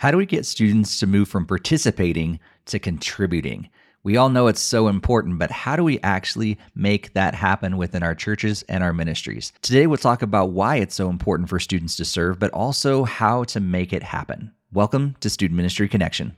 How do we get students to move from participating to contributing? We all know it's so important, but how do we actually make that happen within our churches and our ministries? Today, we'll talk about why it's so important for students to serve, but also how to make it happen. Welcome to Student Ministry Connection.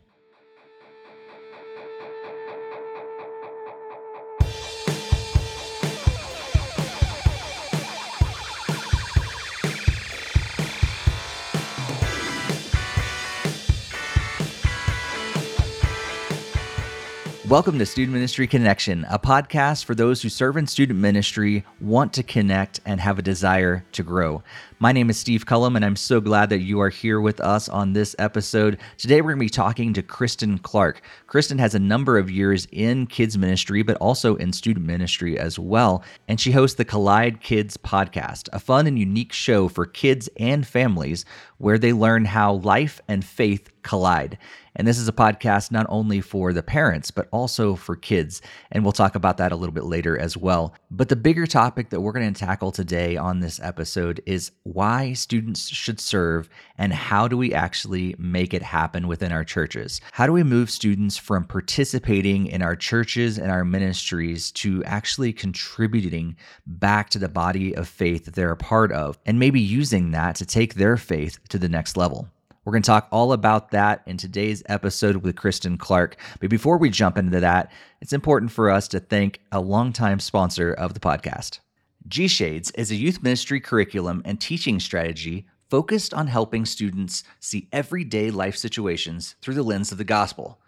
Welcome to Student Ministry Connection, a podcast for those who serve in student ministry, want to connect, and have a desire to grow. My name is Steve Cullum, and I'm so glad that you are here with us on this episode. Today, we're going to be talking to Christen Clark. Christen has a number of years in kids ministry, but also in student ministry as well. And she hosts the Collide Kids podcast, a fun and unique show for kids and families where they learn how life and faith collide. And this is a podcast not only for the parents, but also for kids. And we'll talk about that a little bit later as well. But the bigger topic that we're going to tackle today on this episode is why students should serve and how do we actually make it happen within our churches? How do we move students from participating in our churches and our ministries to actually contributing back to the body of faith that they're a part of and maybe using that to take their faith to the next level? We're going to talk all about that in today's episode with Christen Clark. But before we jump into that, it's important for us to thank a longtime sponsor of the podcast. G Shades is a youth ministry curriculum and teaching strategy focused on helping students see everyday life situations through the lens of the gospel.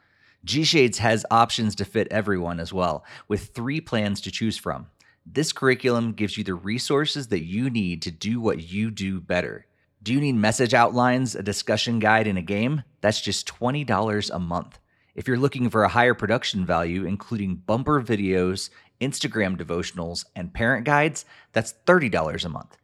G Shades has options to fit everyone as well, with three plans to choose from. This curriculum gives you the resources that you need to do what you do better. Do you need message outlines, a discussion guide, and a game? That's just $20 a month. If you're looking for a higher production value, including bumper videos, Instagram devotionals, and parent guides, that's $30 a month.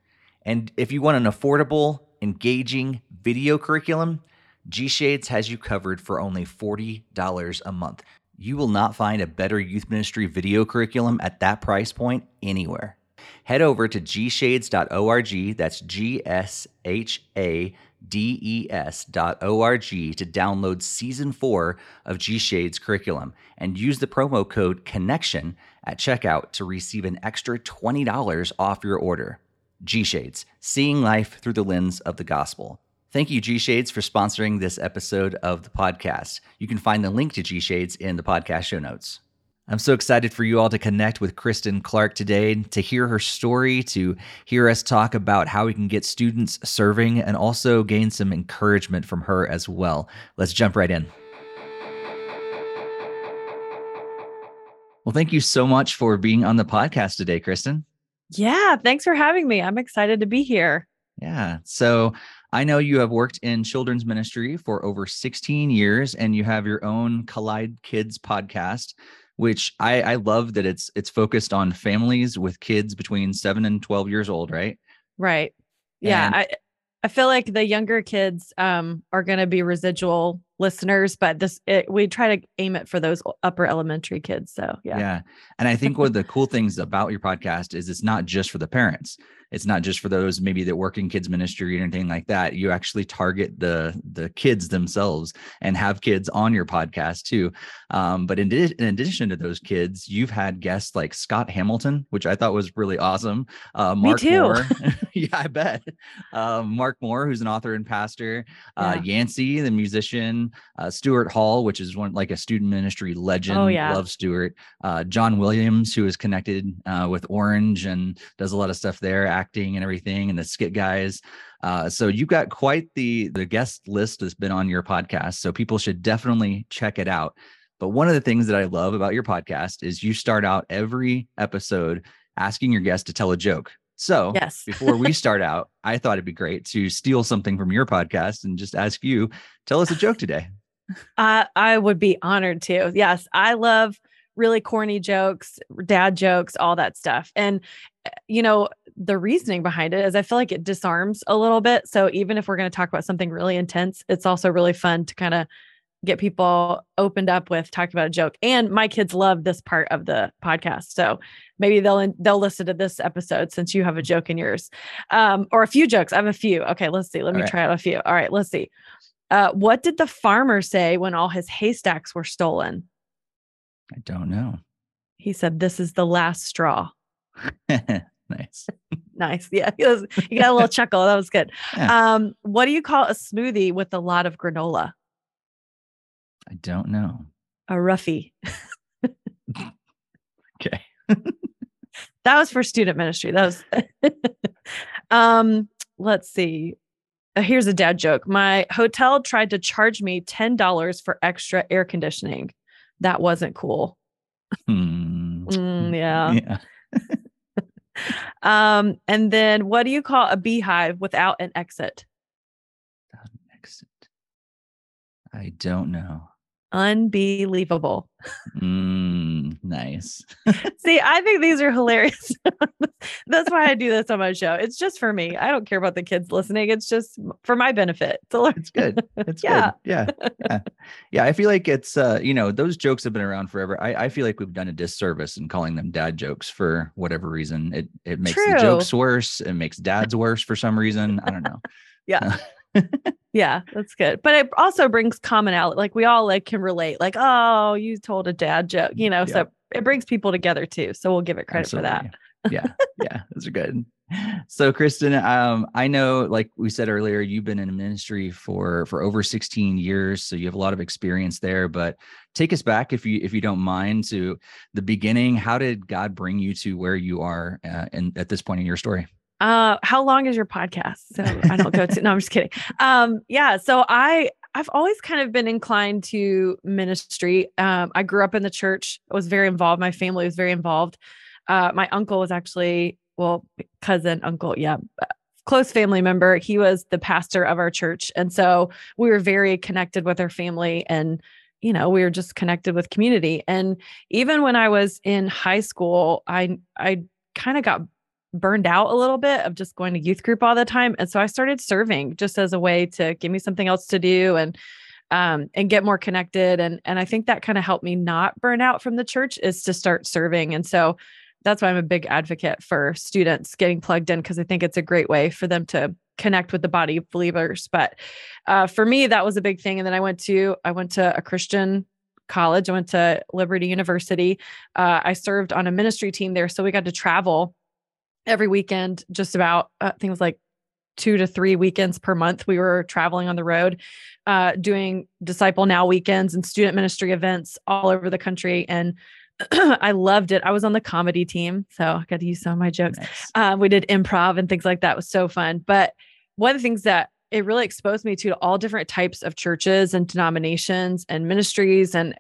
And if you want an affordable, engaging video curriculum, G Shades has you covered for only $40 a month. You will not find a better youth ministry video curriculum at that price point anywhere head over to gshades.org. That's G S H A D E S.org to download season four of G Shades curriculum and use the promo code CONNECTION at checkout to receive an extra $20 off your order. G Shades, seeing life through the lens of the gospel. Thank you, G Shades, for sponsoring this episode of the podcast. You can find the link to G Shades in the podcast show notes. I'm so excited for you all to connect with Christen Clark today, to hear her story, to hear us talk about how we can get students serving, and also gain some encouragement from her as well. Let's jump right in. Well, thank you so much for being on the podcast today, Christen. Yeah, thanks for having me. I'm excited to be here. Yeah. So I know you have worked in children's ministry for over 16 years and you have your own Collide Kids podcast which I, I love that it's it's focused on families with kids between seven and 12 years old, right? Right. Yeah. And, I I feel like the younger kids um are gonna be residual listeners, but this it, we try to aim it for those upper elementary kids. So yeah. Yeah. And I think one of the cool things about your podcast is it's not just for the parents it's not just for those maybe that work in kids ministry or anything like that you actually target the the kids themselves and have kids on your podcast too um, but in, di- in, addition to those kids you've had guests like scott hamilton which i thought was really awesome uh, mark Me too. moore yeah i bet um, mark moore who's an author and pastor uh, yeah. yancy the musician uh, stuart hall which is one like a student ministry legend oh, yeah. love stuart uh, john williams who is connected uh, with orange and does a lot of stuff there acting and everything and the skit guys. Uh, so you've got quite the the guest list that's been on your podcast. So people should definitely check it out. But one of the things that I love about your podcast is you start out every episode asking your guest to tell a joke. So yes. before we start out, I thought it'd be great to steal something from your podcast and just ask you, tell us a joke today. Uh, I would be honored to. Yes, I love really corny jokes, dad jokes, all that stuff. And, you know, the reasoning behind it is I feel like it disarms a little bit. So even if we're going to talk about something really intense, it's also really fun to kind of get people opened up with talking about a joke. And my kids love this part of the podcast. So maybe they'll they'll listen to this episode since you have a joke in yours. Um, or a few jokes. I have a few. Okay, let's see. Let All me right. try out a few. All right, let's see. Uh, what did the farmer say when all his haystacks were stolen? I don't know. He said, This is the last straw. nice. nice. Yeah. Was, he got a little chuckle. That was good. Yeah. Um, what do you call a smoothie with a lot of granola? I don't know. A roughie. Okay. That was for student ministry. That was um, let's see. Uh, here's a dad joke. My hotel tried to charge me $10 for extra air conditioning. That wasn't cool. Hmm. Mm, yeah. Yeah. Um, and then what do you call a beehive without an exit? Without an Exit. I don't know. Unbelievable. Mm, nice. See, I think these are hilarious. That's why I do this on my show. It's just for me. I don't care about the kids listening. It's just for my benefit to learn. It's good. It's Yeah. good. Yeah. Yeah. Yeah. I feel like it's uh, you know, those jokes have been around forever. I, I feel like we've done a disservice in calling them dad jokes for whatever reason. It it makes the jokes worse. It makes dads worse for some reason. I don't know. Yeah. Yeah, that's good. But it also brings commonality. Like we all like can relate. Like, oh, you told a dad joke, you know. So it brings people together too. So we'll give it credit for that. Yeah. Yeah. Those are good. So Christen, um, I know, like we said earlier, you've been in ministry for for over 16 years, so you have a lot of experience there. But take us back, if you if you don't mind, to the beginning. How did God bring you to where you are, uh, and at this point in your story? Uh, how long is your podcast? So I don't go to. No, I'm just kidding. Um, yeah. So I I've always kind of been inclined to ministry. Um, I grew up in the church. I was very involved. My family was very involved. Uh, my uncle was actually well, cousin, uncle, yeah, close family member. He was the pastor of our church, and so we were very connected with our family and. You know, we were just connected with community. And even when I was in high school, I I kind of got burned out a little bit of just going to youth group all the time. And so I started serving just as a way to give me something else to do and um and get more connected and and I think that kind of helped me not burn out from the church is to start serving. And so that's why I'm a big advocate for students getting plugged in because I think it's a great way for them to connect with the body of believers. But uh, for me, that was a big thing. And then I went to I went to a Christian college. I went to Liberty University. Uh, I served on a ministry team there, so we got to travel every weekend. Just about uh, I think it was like two to three weekends per month. We were traveling on the road, uh, doing Disciple Now weekends and student ministry events all over the country, and I loved it. I was on the comedy team, so I got to use some of my jokes. Nice. Um, we did improv and things like that. It was so fun. But one of the things that it really exposed me to all different types of churches and denominations and ministries and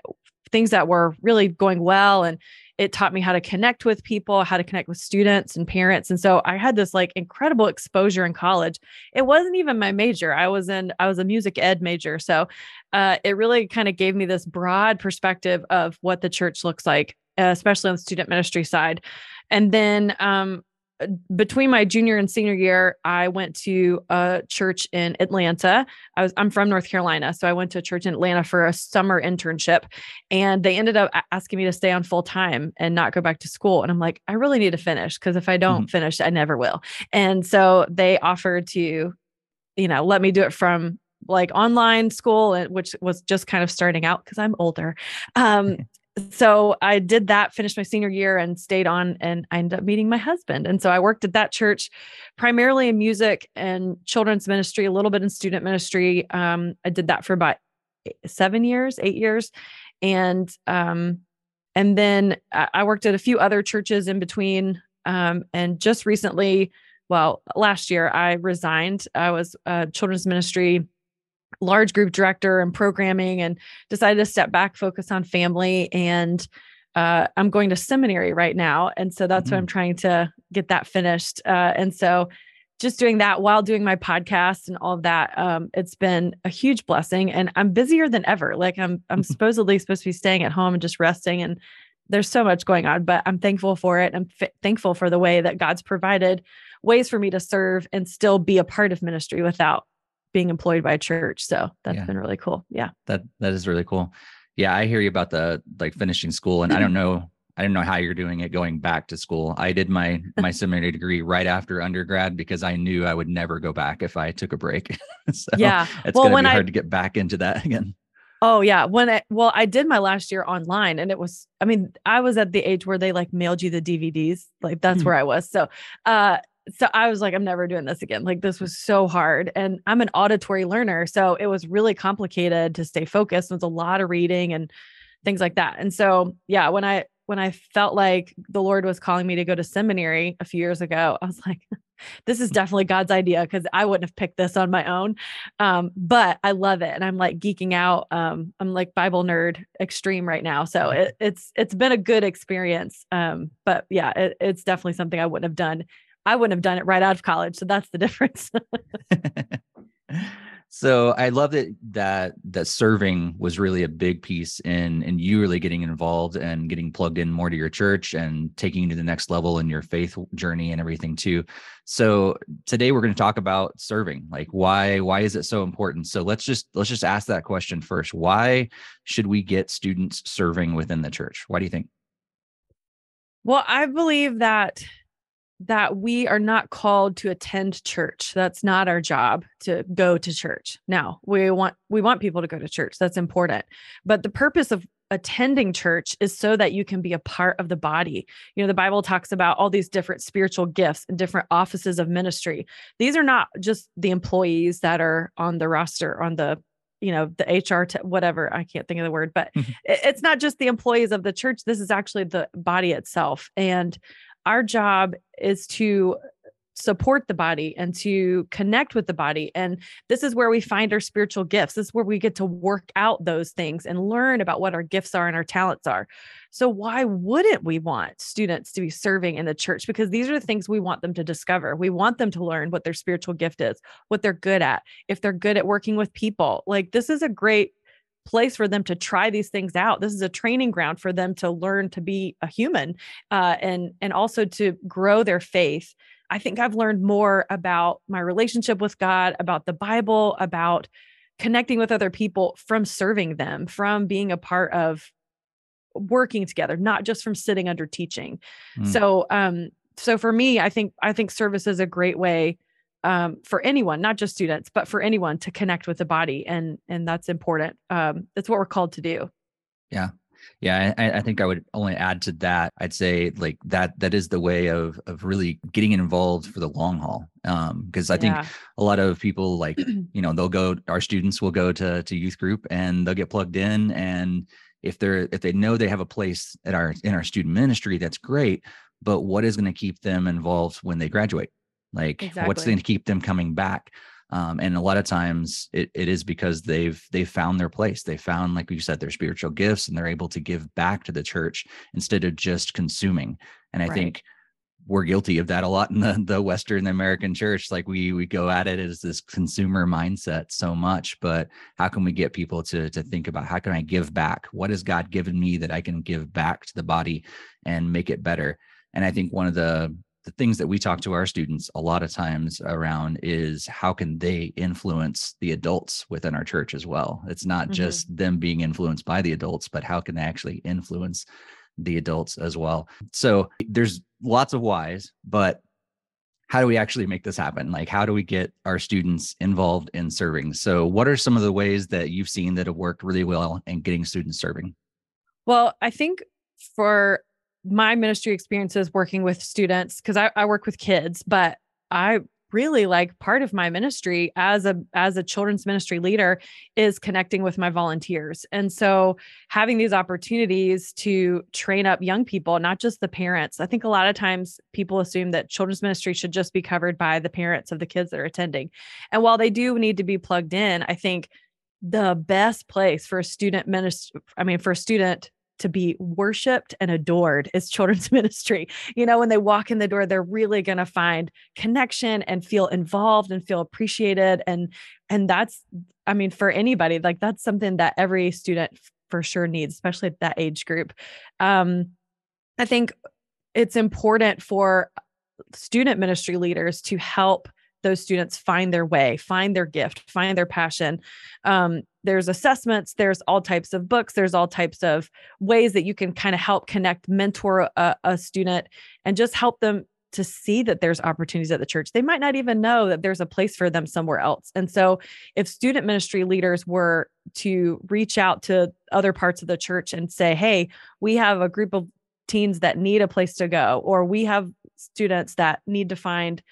things that were really going well. And it taught me how to connect with people, how to connect with students and parents. And so I had this like incredible exposure in college. It wasn't even my major. I was in, I was a music ed major. So uh, it really kind of gave me this broad perspective of what the church looks like, especially on the student ministry side. And then um, between my junior and senior year, I went to a church in Atlanta. I was I'm from North Carolina, so I went to a church in Atlanta for a summer internship, and they ended up asking me to stay on full time and not go back to school. And I'm like, I really need to finish because if I don't finish, I never will. And so they offered to, you know, let me do it from like online school, which was just kind of starting out because I'm older. Um, so I did that, finished my senior year and stayed on and I ended up meeting my husband. And so I worked at that church primarily in music and children's ministry, a little bit in student ministry. Um, I did that for about seven years, eight years. And um, and then I worked at a few other churches in between. Um, and just recently, well, last year I resigned. I was a children's ministry large group director and programming and decided to step back, focus on family. And uh, I'm going to seminary right now. And so that's what I'm trying to get that finished. Uh, and so just doing that while doing my podcast and all of that, um, it's been a huge blessing. And I'm busier than ever. Like I'm, I'm supposedly supposed to be staying at home and just resting. And there's so much going on, but I'm thankful for it. I'm f- thankful for the way that God's provided ways for me to serve and still be a part of ministry without being employed by a church. So that's Yeah. been really cool. Yeah. That that is really cool. Yeah, I hear you about the like finishing school, and I don't know. I don't know how you're doing it going back to school. I did my my seminary degree right after undergrad because I knew I would never go back if I took a break. so yeah, it's well, gonna be hard I, to get back into that again. Oh yeah, when I well, I did my last year online, and it was. I mean, I was at the age where they like mailed you the DVDs. Like that's mm-hmm. where I was. So, uh, so I was like, I'm never doing this again. Like this was so hard, and I'm an auditory learner, so it was really complicated to stay focused. It was a lot of reading and things like that. And so, yeah, when I when I felt like the Lord was calling me to go to seminary a few years ago, I was like, this is definitely God's idea because I wouldn't have picked this on my own. Um, but I love it. And I'm like geeking out. Um, I'm like Bible nerd extreme right now. So it, it's it's been a good experience. Um, but yeah, it, it's definitely something I wouldn't have done. I wouldn't have done it right out of college. So that's the difference. So I love that that that serving was really a big piece in in you really getting involved and getting plugged in more to your church and taking you to the next level in your faith journey and everything too. So today we're going to talk about serving. Like why why is it so important? So let's just let's just ask that question first. Why should we get students serving within the church? Why do you think? Well, I believe that that we are not called to attend church. That's not our job to go to church. Now, we want we want people to go to church. That's important. But the purpose of attending church is so that you can be a part of the body. You know, the Bible talks about all these different spiritual gifts and different offices of ministry. These are not just the employees that are on the roster on the you know the hr t- whatever i can't think of the word but mm-hmm. it's not just the employees of the church this is actually the body itself and our job is to support the body and to connect with the body. And this is where we find our spiritual gifts. This is where we get to work out those things and learn about what our gifts are and our talents are. So, why wouldn't we want students to be serving in the church? Because these are the things we want them to discover. We want them to learn what their spiritual gift is, what they're good at, if they're good at working with people. Like, this is a great place for them to try these things out. This is a training ground for them to learn to be a human uh, and and also to grow their faith. I think I've learned more about my relationship with God, about the Bible, about connecting with other people from serving them, from being a part of working together, not just from sitting under teaching. Mm. So um so for me, I think I think service is a great way um, for anyone, not just students, but for anyone to connect with the body, and and that's important. Um, that's what we're called to do. Yeah, yeah. I, I think I would only add to that. I'd say like that that is the way of of really getting involved for the long haul. Um, because I think yeah. a lot of people like you know they'll go. Our students will go to to youth group and they'll get plugged in and if they're if they know they have a place at our in our student ministry that's great but what is going to keep them involved when they graduate like exactly. what's going to keep them coming back? Um, and a lot of times it, it is because they've they've found their place. They found like you said their spiritual gifts and they're able to give back to the church instead of just consuming. And i right. think we're guilty of that a lot in the, the western american church. Like we we go at it as this consumer mindset so much but how can we get people to to think about how can i give back? What has god given me that i can give back to the body and make it better? And i think one of the the things that we talk to our students a lot of times around is how can they influence the adults within our church as well? It's not mm-hmm. just them being influenced by the adults but how can they actually influence the adults as well? So there's lots of whys but how do we actually make this happen? Like how do we get our students involved in serving? So what are some of the ways that you've seen that have worked really well in getting students serving? Well i think for my ministry experiences working with students because I, I work with kids but i really like part of my ministry as a as a children's ministry leader is connecting with my volunteers. And so having these opportunities to train up young people not just the parents. I think a lot of times people assume that children's ministry should just be covered by the parents of the kids that are attending. And while they do need to be plugged in i think the best place for a student minister i mean for a student to be worshiped and adored is children's ministry. You know, when they walk in the door, they're really going to find connection and feel involved and feel appreciated. And, and that's, I mean, for anybody, like that's something that every student for sure needs, especially at that age group. Um, I think it's important for student ministry leaders to help those students find their way, find their gift, find their passion. Um, there's assessments, there's all types of books, there's all types of ways that you can kind of help connect, mentor a, a student, and just help them to see that there's opportunities at the church. They might not even know that there's a place for them somewhere else. And so, if student ministry leaders were to reach out to other parts of the church and say, Hey, we have a group of teens that need a place to go, or we have students that need to find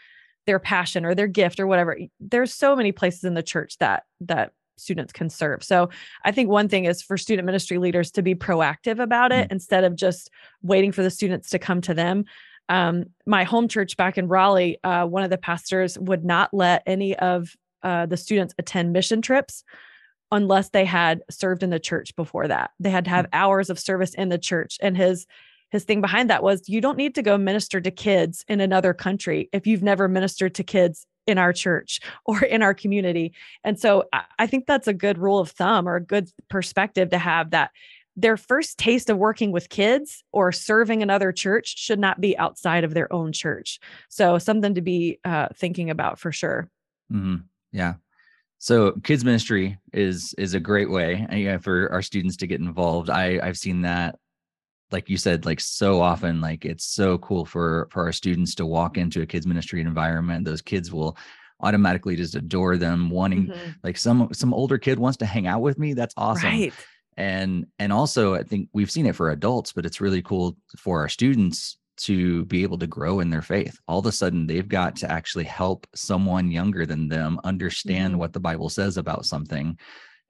their passion or their gift or whatever. There's so many places in the church that that students can serve. So I think one thing is for student ministry leaders to be proactive about it mm-hmm. instead of just waiting for the students to come to them um, my home church back in Raleigh, uh, one of the pastors would not let any of uh, the students attend mission trips unless they had served in the church before that. They had to have hmm. hours of service in the church. And his his thing behind that was you don't need to go minister to kids in another country if you've never ministered to kids in our church or in our community. And so I think that's a good rule of thumb or a good perspective to have that their first taste of working with kids or serving another church should not be outside of their own church. So something to be uh, thinking about for sure. Mm-hmm. Yeah. So kids ministry is is a great way uh, for our students to get involved. I I've seen that like you said like so often like it's so cool for for our students to walk into a kids ministry environment. Those kids will automatically just adore them wanting mm-hmm. like some some older kid wants to hang out with me. That's awesome. Right and and also i think we've seen it for adults but it's really cool for our students to be able to grow in their faith all of a sudden they've got to actually help someone younger than them understand mm-hmm. what the bible says about something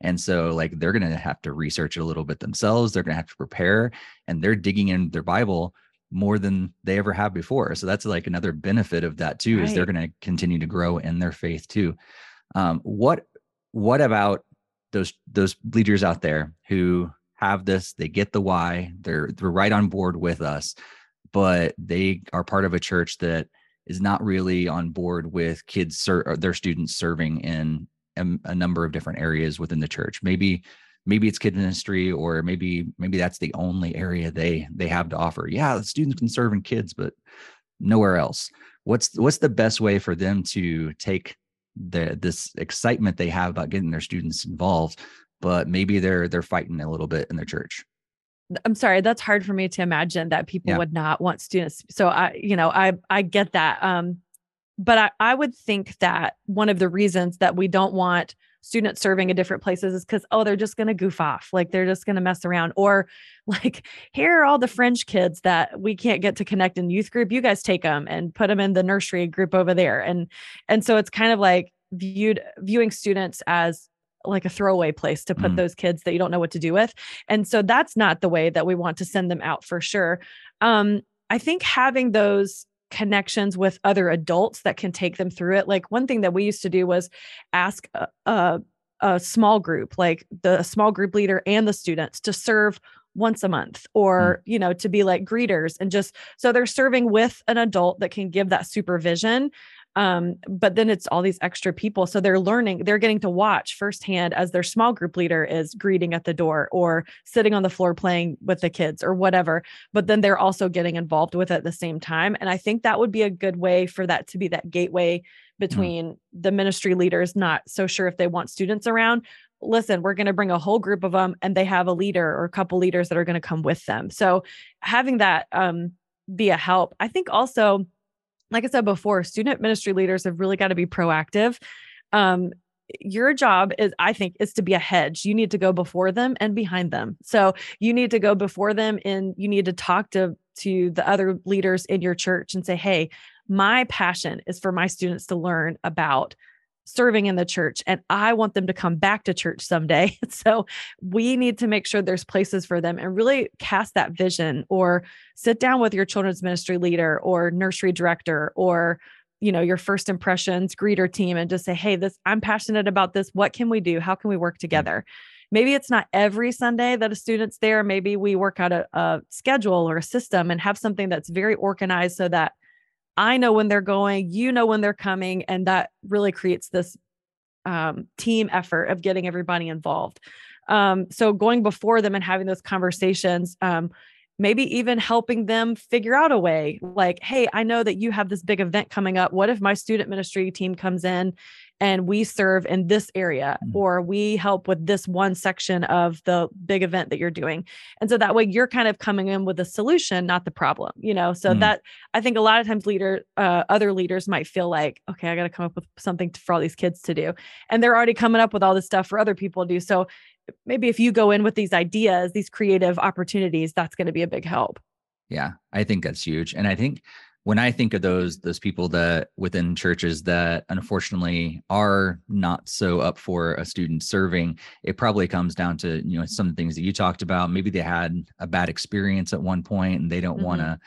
and so like they're going to have to research it a little bit themselves they're going to have to prepare and they're digging in their bible more than they ever have before so that's like another benefit of that too right. is they're going to continue to grow in their faith too um, what what about those those leaders out there who have this they get the why they're they're right on board with us but they are part of a church that is not really on board with kids ser- their students serving in a, a, number of different areas within the church. Maybe maybe it's kid ministry or maybe maybe that's the only area they they have to offer. Yeah the students can serve in kids but nowhere else. What's what's the best way for them to take the this excitement they have about getting their students involved but maybe they're they're fighting a little bit in their church? I'm sorry that's hard for me to imagine that people yeah. would not want students. So i you know i i get that. Um but I, I would think that one of the reasons that we don't want students serving at different places is because oh they're just going to goof off like they're just going to mess around. Or like here are all the fringe kids that we can't get to connect in youth group. You guys take them and put them in the nursery group over there. And and so it's kind of like viewed viewing students as like a throwaway place to put mm. those kids that you don't know what to do with. And so that's not the way that we want to send them out for sure. Um i think having those connections with other adults that can take them through it. Like one thing that we used to do was ask a, a, a small group, like the small group leader and the students to serve once a month or mm. you know to be like greeters and just so they're serving with an adult that can give that supervision um, but then it's all these extra people. So they're learning, they're getting to watch firsthand as their small group leader is greeting at the door or sitting on the floor playing with the kids or whatever. But then they're also getting involved with it at the same time. And I think that would be a good way for that to be that gateway mm. between mm. the ministry leaders not so sure if they want students around listen, we're going to bring a whole group of them and they have a leader or a couple leaders that are going to come with them. So having that um, be a help. I think also like I said before, student ministry leaders have really got to be proactive. Um, your job is i think is to be a hedge you need to go before them and behind them so you need to go before them and you need to talk to to the other leaders in your church and say hey my passion is for my students to learn about serving in the church and I want them to come back to church someday. So we need to make sure there's places for them and really cast that vision or sit down with your children's ministry leader or nursery director or you know your first impressions greeter team and just say hey this I'm passionate about this. What can we do? How can we work together? Maybe it's not every Sunday that a student's there. Maybe we work out a, a schedule or a system and have something that's very organized so that I know when they're going, you know when they're coming, and that really creates this um, team effort of getting everybody involved. Um, so going before them and having those conversations, um, maybe even helping them figure out a way like hey i know that you have this big event coming up what if my student ministry team comes in and we serve in this area mm-hmm. or we help with this one section of the big event that you're doing. And so that way you're kind of coming in with a solution not the problem you know? So mm-hmm. that i think a lot of times leader uh, other leaders might feel like okay i got to come up with something for all these kids to do. And they're already coming up with all this stuff for other people to do. So maybe if you go in with these ideas these creative opportunities that's going to be a big help. Yeah i think that's huge. And i think when I think of those those people that within churches that unfortunately are not so up for a student serving, it probably comes down to you know some of the things that you talked about. Maybe they had a bad experience at one point and they don't mm-hmm. want to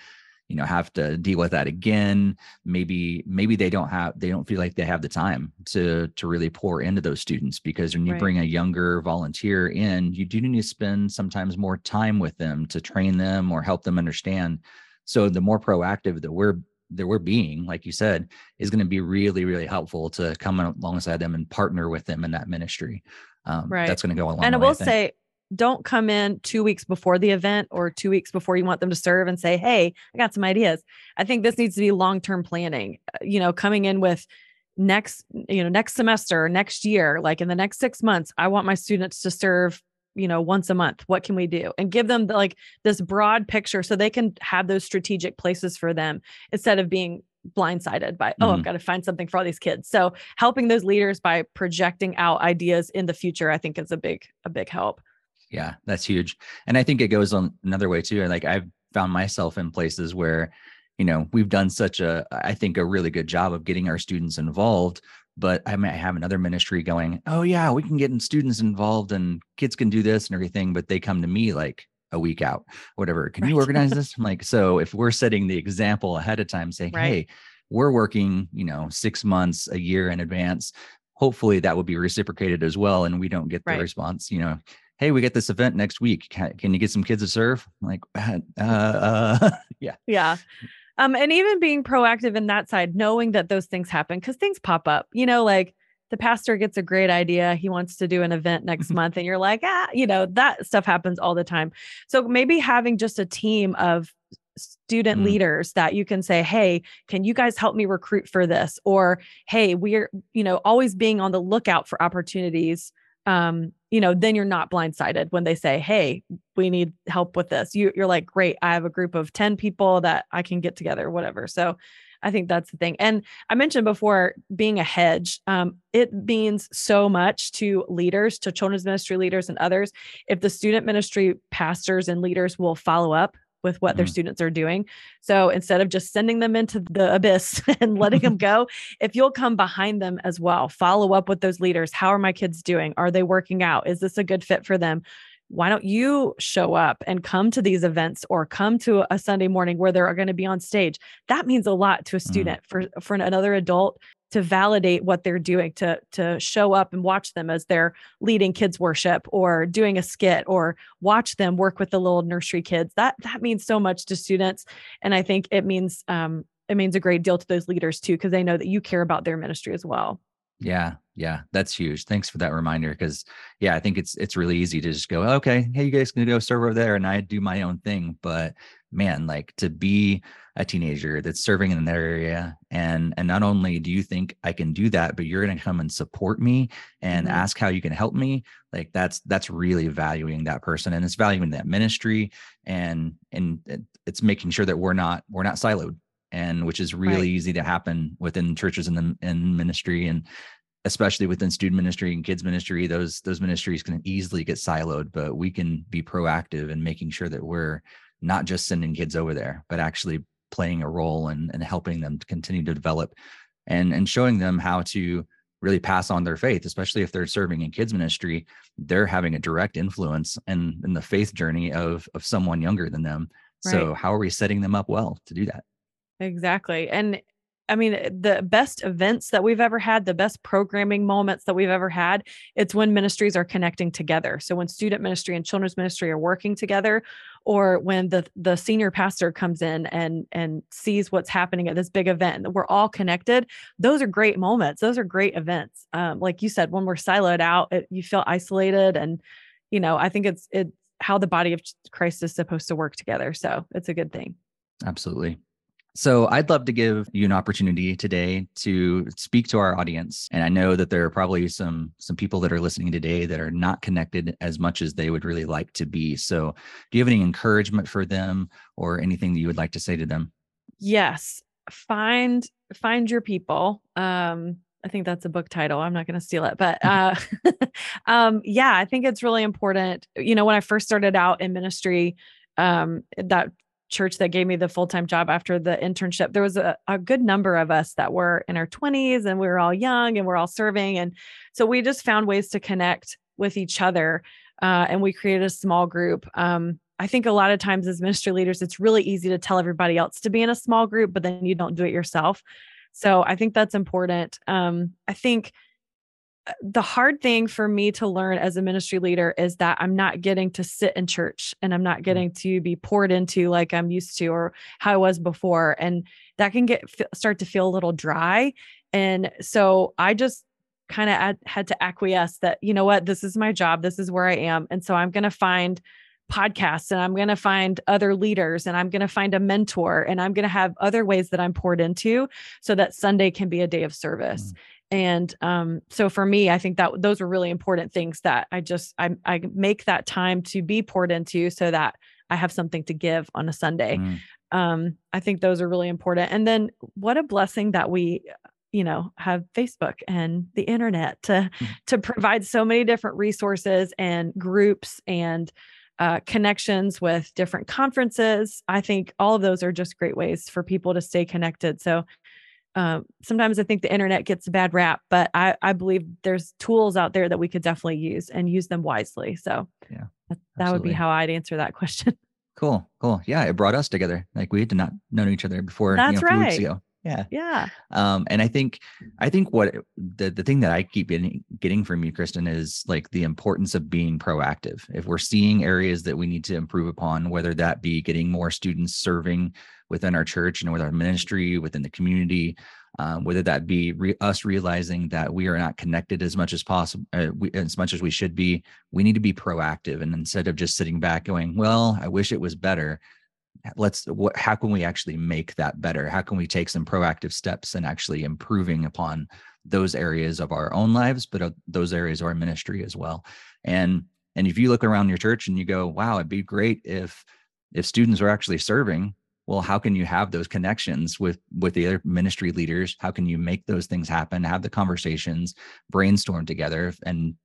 you know have to deal with that again maybe maybe they don't have they don't feel like they have the time to to really pour into those students because when you right. bring a younger volunteer in you do need to spend sometimes more time with them to train them or help them understand so the more proactive that we're that we're being, like you said, is going to be really, really helpful to come alongside them and partner with them in that ministry. Um, right. That's going to go along. And I will say, don't come in two weeks before the event or two weeks before you want them to serve and say, Hey, I got some ideas. I think this needs to be long term planning. Uh, you know, coming in with next, you know, next semester, next year, like in the next six months, I want my students to serve you know once a month what can we do? And give them the, like this broad picture so they can have those strategic places for them instead of being blindsided by oh mm-hmm. i've got to find something for all these kids. So helping those leaders by projecting out ideas in the future i think is a big a big help. Yeah that's huge. And i think it goes on another way too like i've found myself in places where you know we've done such a i think a really good job of getting our students involved but I might have another ministry going, oh yeah, we can get students involved and kids can do this and everything, but they come to me like a week out, whatever. Can right. you organize this? I'm like, so if we're setting the example ahead of time, saying, right. hey, we're working, you know, six months, a year in advance. Hopefully that will be reciprocated as well, and we don't get the right. response, you know, hey, we get this event next week. Can, can you get some kids to serve? I'm like, uh, uh, yeah, yeah. Um, and even being proactive in that side, knowing that those things happen because things pop up, you know, like the pastor gets a great idea. He wants to do an event next mm-hmm. month, and you're like, ah, you know, that stuff happens all the time. So maybe having just a team of student mm. leaders that you can say, Hey, can you guys help me recruit for this? Or, Hey, we're, you know, always being on the lookout for opportunities um, you know, then you're not blindsided when they say, Hey, we need help with this. You, you're like, Great, I have a group of 10 people that I can get together, whatever. So I think that's the thing. And I mentioned before being a hedge, um, it means so much to leaders, to children's ministry leaders and others. If the student ministry pastors and leaders will follow up with what mm-hmm. their students are doing. So instead of just sending them into the abyss and letting them go, if you'll come behind them as well, follow up with those leaders. How are my kids doing? Are they working out? Is this a good fit for them? Why don't you show up and come to these events or come to a Sunday morning where they're going to be on stage? That means a lot to a mm-hmm. student. Mm-hmm. For for another adult, to validate what they're doing to to show up and watch them as they're leading kids worship or doing a skit or watch them work with the little nursery kids. That that means so much to students. And i think it means um it means a great deal to those leaders too because they know that you care about their ministry as well. Yeah yeah that's huge. Thanks for that reminder because yeah i think it's it's really easy to just go okay hey you guys can go serve over there and i do my own thing. But man like to be a teenager that's serving in that area and and not only do you think i can do that but you're going to come and support me and mm-hmm. ask how you can help me like that's that's really valuing that person and it's valuing that ministry and and it's making sure that we're not we're not siloed and which is really right. easy to happen within churches and in, in ministry and especially within student ministry and kids ministry those those ministries can easily get siloed but we can be proactive in making sure that we're not just sending kids over there but actually playing a role and, and helping them to continue to develop and and showing them how to really pass on their faith especially if they're serving in kids ministry they're having a direct influence in in the faith journey of of someone younger than them. Right. so how are we setting them up well to do that? Exactly. And I mean, the best events that we've ever had, the best programming moments that we've ever had, it's when ministries are connecting together. So when student ministry and children's ministry are working together, or when the the senior pastor comes in and and sees what's happening at this big event, we're all connected. Those are great moments. Those are great events. Um, like you said, when we're siloed out, it, you feel isolated, and you know, I think it's it's how the body of Christ is supposed to work together. So it's a good thing. Absolutely. So I'd love to give you an opportunity today to speak to our audience. And I know that there are probably some some people that are listening today that are not connected as much as they would really like to be. So do you have any encouragement for them or anything that you would like to say to them? Yes. Find find your people. Um I think that's a book title. I'm not going to steal it, but uh, um, yeah, I think it's really important. You know, when I first started out in ministry, um, that church that gave me the full time job after the internship, there was a, a good number of us that were in our 20s and we were all young and we're all serving. And so we just found ways to connect with each other. Uh, and we created a small group. Um, I think a lot of times as ministry leaders, it's really easy to tell everybody else to be in a small group, but then you don't do it yourself. So I think that's important. Um, I think the hard thing for me to learn as a ministry leader is that I'm not getting to sit in church and I'm not mm. getting to be poured into like I'm used to or how I was before. And that can get start to feel a little dry. And so I just kind of had to acquiesce that, you know what, this is my job, this is where I am. And so I'm going to find podcasts and I'm going to find other leaders and I'm going to find a mentor and I'm going to have other ways that I'm poured into so that Sunday can be a day of service. Mm and um, so for me i think that those are really important things that i just I, I make that time to be poured into so that i have something to give on a sunday mm. um, i think those are really important and then what a blessing that we you know have facebook and the internet to mm. to provide so many different resources and groups and uh, connections with different conferences i think all of those are just great ways for people to stay connected so um, sometimes I think the internet gets a bad rap, but I, I believe there's tools out there that we could definitely use and use them wisely. So yeah, that, that would be how I'd answer that question. Cool, cool. Yeah, it brought us together. Like we had not known each other before. That's you know, right. Yeah. Yeah. Um, and I think, I think what the, the thing that I keep getting, getting from you, Christen, is like the importance of being proactive. If we're seeing areas that we need to improve upon, whether that be getting more students serving within our church and with our ministry, within the community, um, whether that be re- us realizing that we are not connected as much as possible, uh, we, as much as we should be, we need to be proactive. And instead of just sitting back going, well, I wish it was better, let's what how can we actually make that better? How can we take some proactive steps and actually improving upon those areas of our own lives but uh, those areas of our ministry as well? And and if you look around your church and you go wow it'd be great if if students are actually serving well how can you have those connections with with the other ministry leaders? How can you make those things happen have the conversations brainstorm together and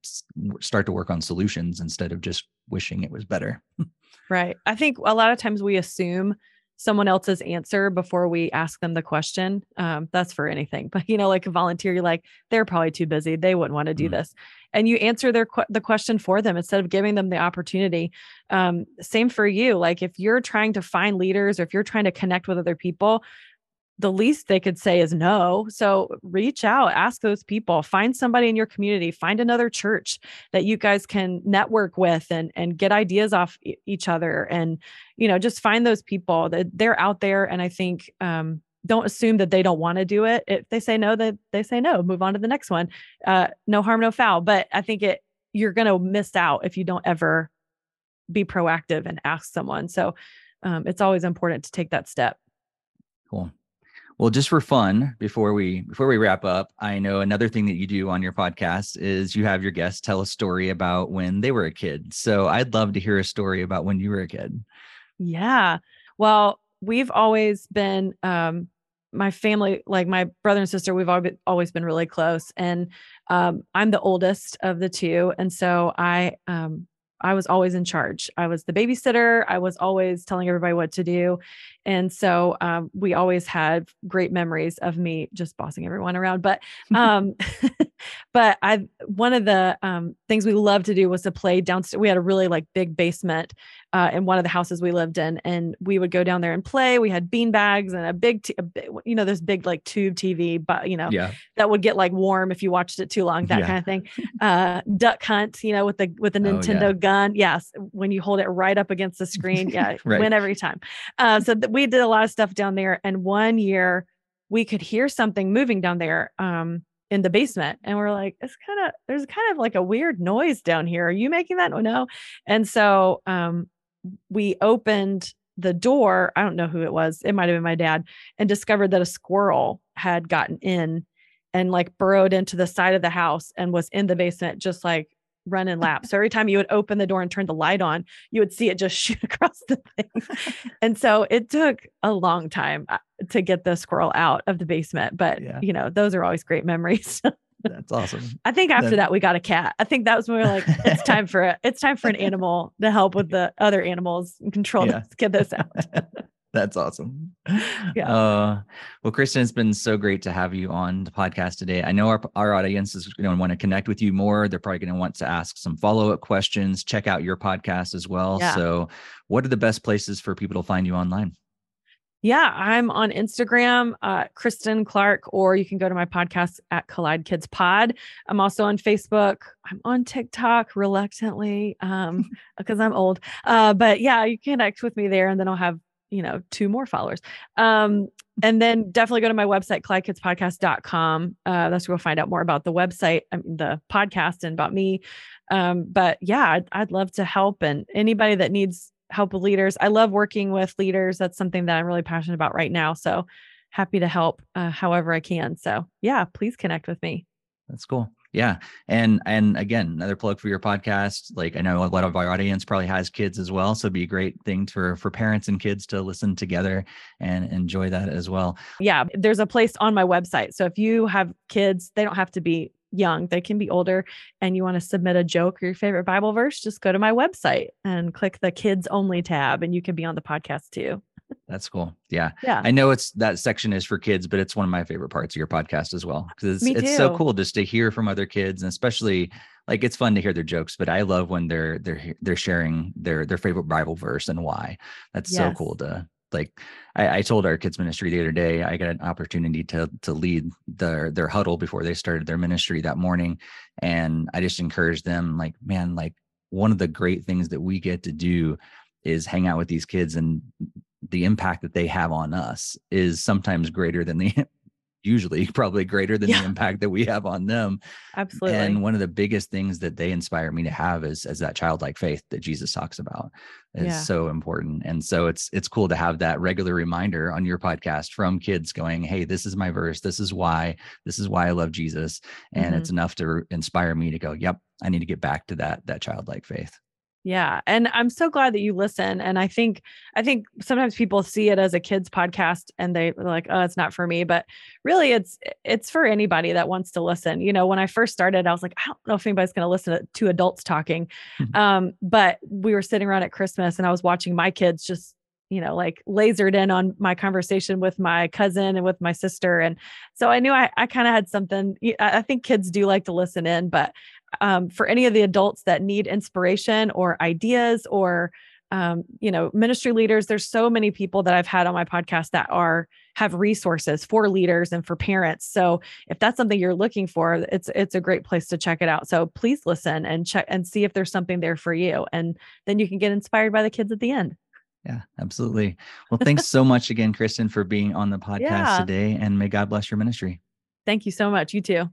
start to work on solutions instead of just wishing it was better? Right. I think a lot of times we assume someone else's answer before we ask them the question. Um, that's for anything, but you know, like a volunteer, you're like, they're probably too busy. They wouldn't want to do mm. this. And you answer their the question for them instead of giving them the opportunity. Um, same for you. Like if you're trying to find leaders or if you're trying to connect with other people, the least they could say is no. So reach out, ask those people, find somebody in your community, find another church that you guys can network with and and get ideas off e- each other and you know, just find those people that they're out there and I think um don't assume that they don't want to do it. If they say no, that they, say no, move on to the next one. Uh no harm no foul, but I think it you're going to miss out if you don't ever be proactive and ask someone. So um, it's always important to take that step. Cool. Well, just for fun, before we before we wrap up, I know another thing that you do on your podcast is you have your guests tell a story about when they were a kid. So I'd love to hear a story about when you were a kid. Yeah. Well, we've always been um my family, like my brother and sister, we've always been really close. And um, I'm the oldest of the two. And so I um, I was always in charge. I was the babysitter. I was always telling everybody what to do. And so um, we always had great memories of me just bossing everyone around. But um, but I one of the um, things we loved to do was to play downstairs. We had a really like big basement uh, in one of the houses we lived in, and we would go down there and play. We had bean bags and a big, t- a big you know, this big like tube TV, but you know, yeah. that would get like warm if you watched it too long, that yeah. kind of thing. Uh, duck hunt, you know, with the with the Nintendo oh, yeah. gun. Yes, when you hold it right up against the screen, yeah, right. win every time. Uh, so th- we did a lot of stuff down there, and one year we could hear something moving down there. Um, in the basement and we're like it's kind of there's kind of like a weird noise down here are you making that no and so um we opened the door i don't know who it was it might have been my dad and discovered that a squirrel had gotten in and like burrowed into the side of the house and was in the basement just like running laps. So every time you would open the door and turn the light on, you would see it just shoot across the thing. and so it took a long time uh, to get the squirrel out of the basement. But, yeah. you know, those are always great memories. That's awesome. I think after that, that, we got a cat. I think that was when we were like, it's time for it. It's time for an animal to help with the other animals and control yeah. this, get this out. That's awesome. Yeah. Uh, well, Christen, it's been so great to have you on the podcast today. I know our, our audience is going to want to connect with you more. They're probably going to want to ask some follow up questions, check out your podcast as well. Yeah. So, what are the best places for people to find you online? Yeah, I'm on Instagram, uh, Christen Clark, or you can go to my podcast at Collide Kids Pod. I'm also on Facebook. I'm on TikTok reluctantly um, because I'm old. Uh, but yeah, you connect with me there, and then I'll have you know, two more followers. Um, and then definitely go to my website, CollideKidsPodcast.com. Uh, that's where you'll find out more about the website, I mean, the podcast and about me. Um, but yeah, I'd, I'd love to help and anybody that needs help with leaders. I love working with leaders. That's something that I'm really passionate about right now. So happy to help uh, however I can. So yeah, please connect with me. That's cool yeah and and again another plug for your podcast like i know a lot of our audience probably has kids as well so it'd be a great thing for for parents and kids to listen together and enjoy that as well yeah there's a place on my website so if you have kids they don't have to be young they can be older and you want to submit a joke or your favorite bible verse just go to my website and click the kids only tab and you can be on the podcast too that's cool. Yeah. Yeah. I know it's that section is for kids, but it's one of my favorite parts of your podcast as well. Because it's, it's so cool just to hear from other kids and especially like it's fun to hear their jokes, but I love when they're they're they're sharing their their favorite Bible verse and why. That's yes. so cool to like I, I, told our kids ministry the other day i got an opportunity to to lead their their huddle before they started their ministry that morning. And i just encouraged them like man like one of the great things that we get to do is hang out with these kids and the impact that they have on us is sometimes greater than the usually probably greater than yeah. the impact that we have on them. Absolutely. And one of the biggest things that they inspire me to have is as that childlike faith that jesus talks about is yeah. so important. And so it's it's cool to have that regular reminder on your podcast from kids going hey this is my verse. This is why. This is why i love jesus. And mm-hmm. it's enough to inspire me to go yep i need to get back to that that childlike faith yeah. And I'm so glad that you listen. And I think, I think sometimes people see it as a kids podcast and they, are like, oh, it's not for me. But really it's, it's for anybody that wants to listen. You know, when I first started, I was like, I don't know if anybody's going to listen to adults talking. Mm-hmm. Um, but we were sitting around at Christmas and I was watching my kids just you know, like lasered in on my conversation with my cousin and with my sister. And so I knew I, I kind of had something. I think kids do like to listen in, but um, for any of the adults that need inspiration or ideas or um, you know ministry leaders there's so many people that i've had on my podcast that are have resources for leaders and for parents. So if that's something you're looking for it's it's a great place to check it out. So please listen and check and see if there's something there for you. And then you can get inspired by the kids at the end. Yeah absolutely. Well thanks so much again Christen for being on the podcast yeah. today and may god bless your ministry. Thank you so much. You too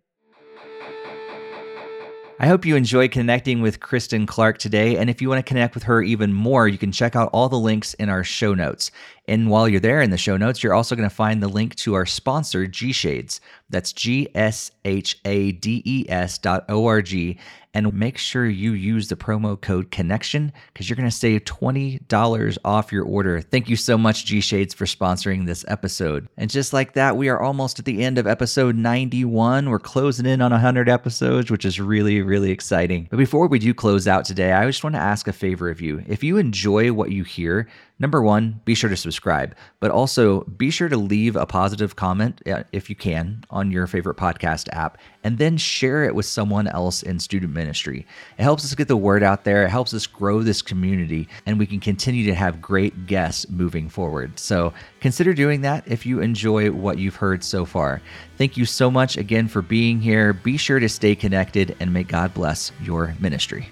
I hope you enjoyed connecting with Christen Clark today. And if you want to connect with her even more, you can check out all the links in our show notes. And while you're there in the show notes, you're also going to find the link to our sponsor, G Shades. That's G S H A D E S dot O R G. And make sure you use the promo code connection because you're going to save $20 off your order. Thank you so much, G Shades, for sponsoring this episode. And just like that, we are almost at the end of episode 91. We're closing in on 100 episodes, which is really, really exciting. But before we do close out today, I just want to ask a favor of you. If you enjoy what you hear, Number one, be sure to subscribe, but also be sure to leave a positive comment uh, if you can on your favorite podcast app, and then share it with someone else in student ministry. It helps us get the word out there, it helps us grow this community, and we can continue to have great guests moving forward. So consider doing that if you enjoy what you've heard so far. Thank you so much again for being here. Be sure to stay connected, and may God bless your ministry.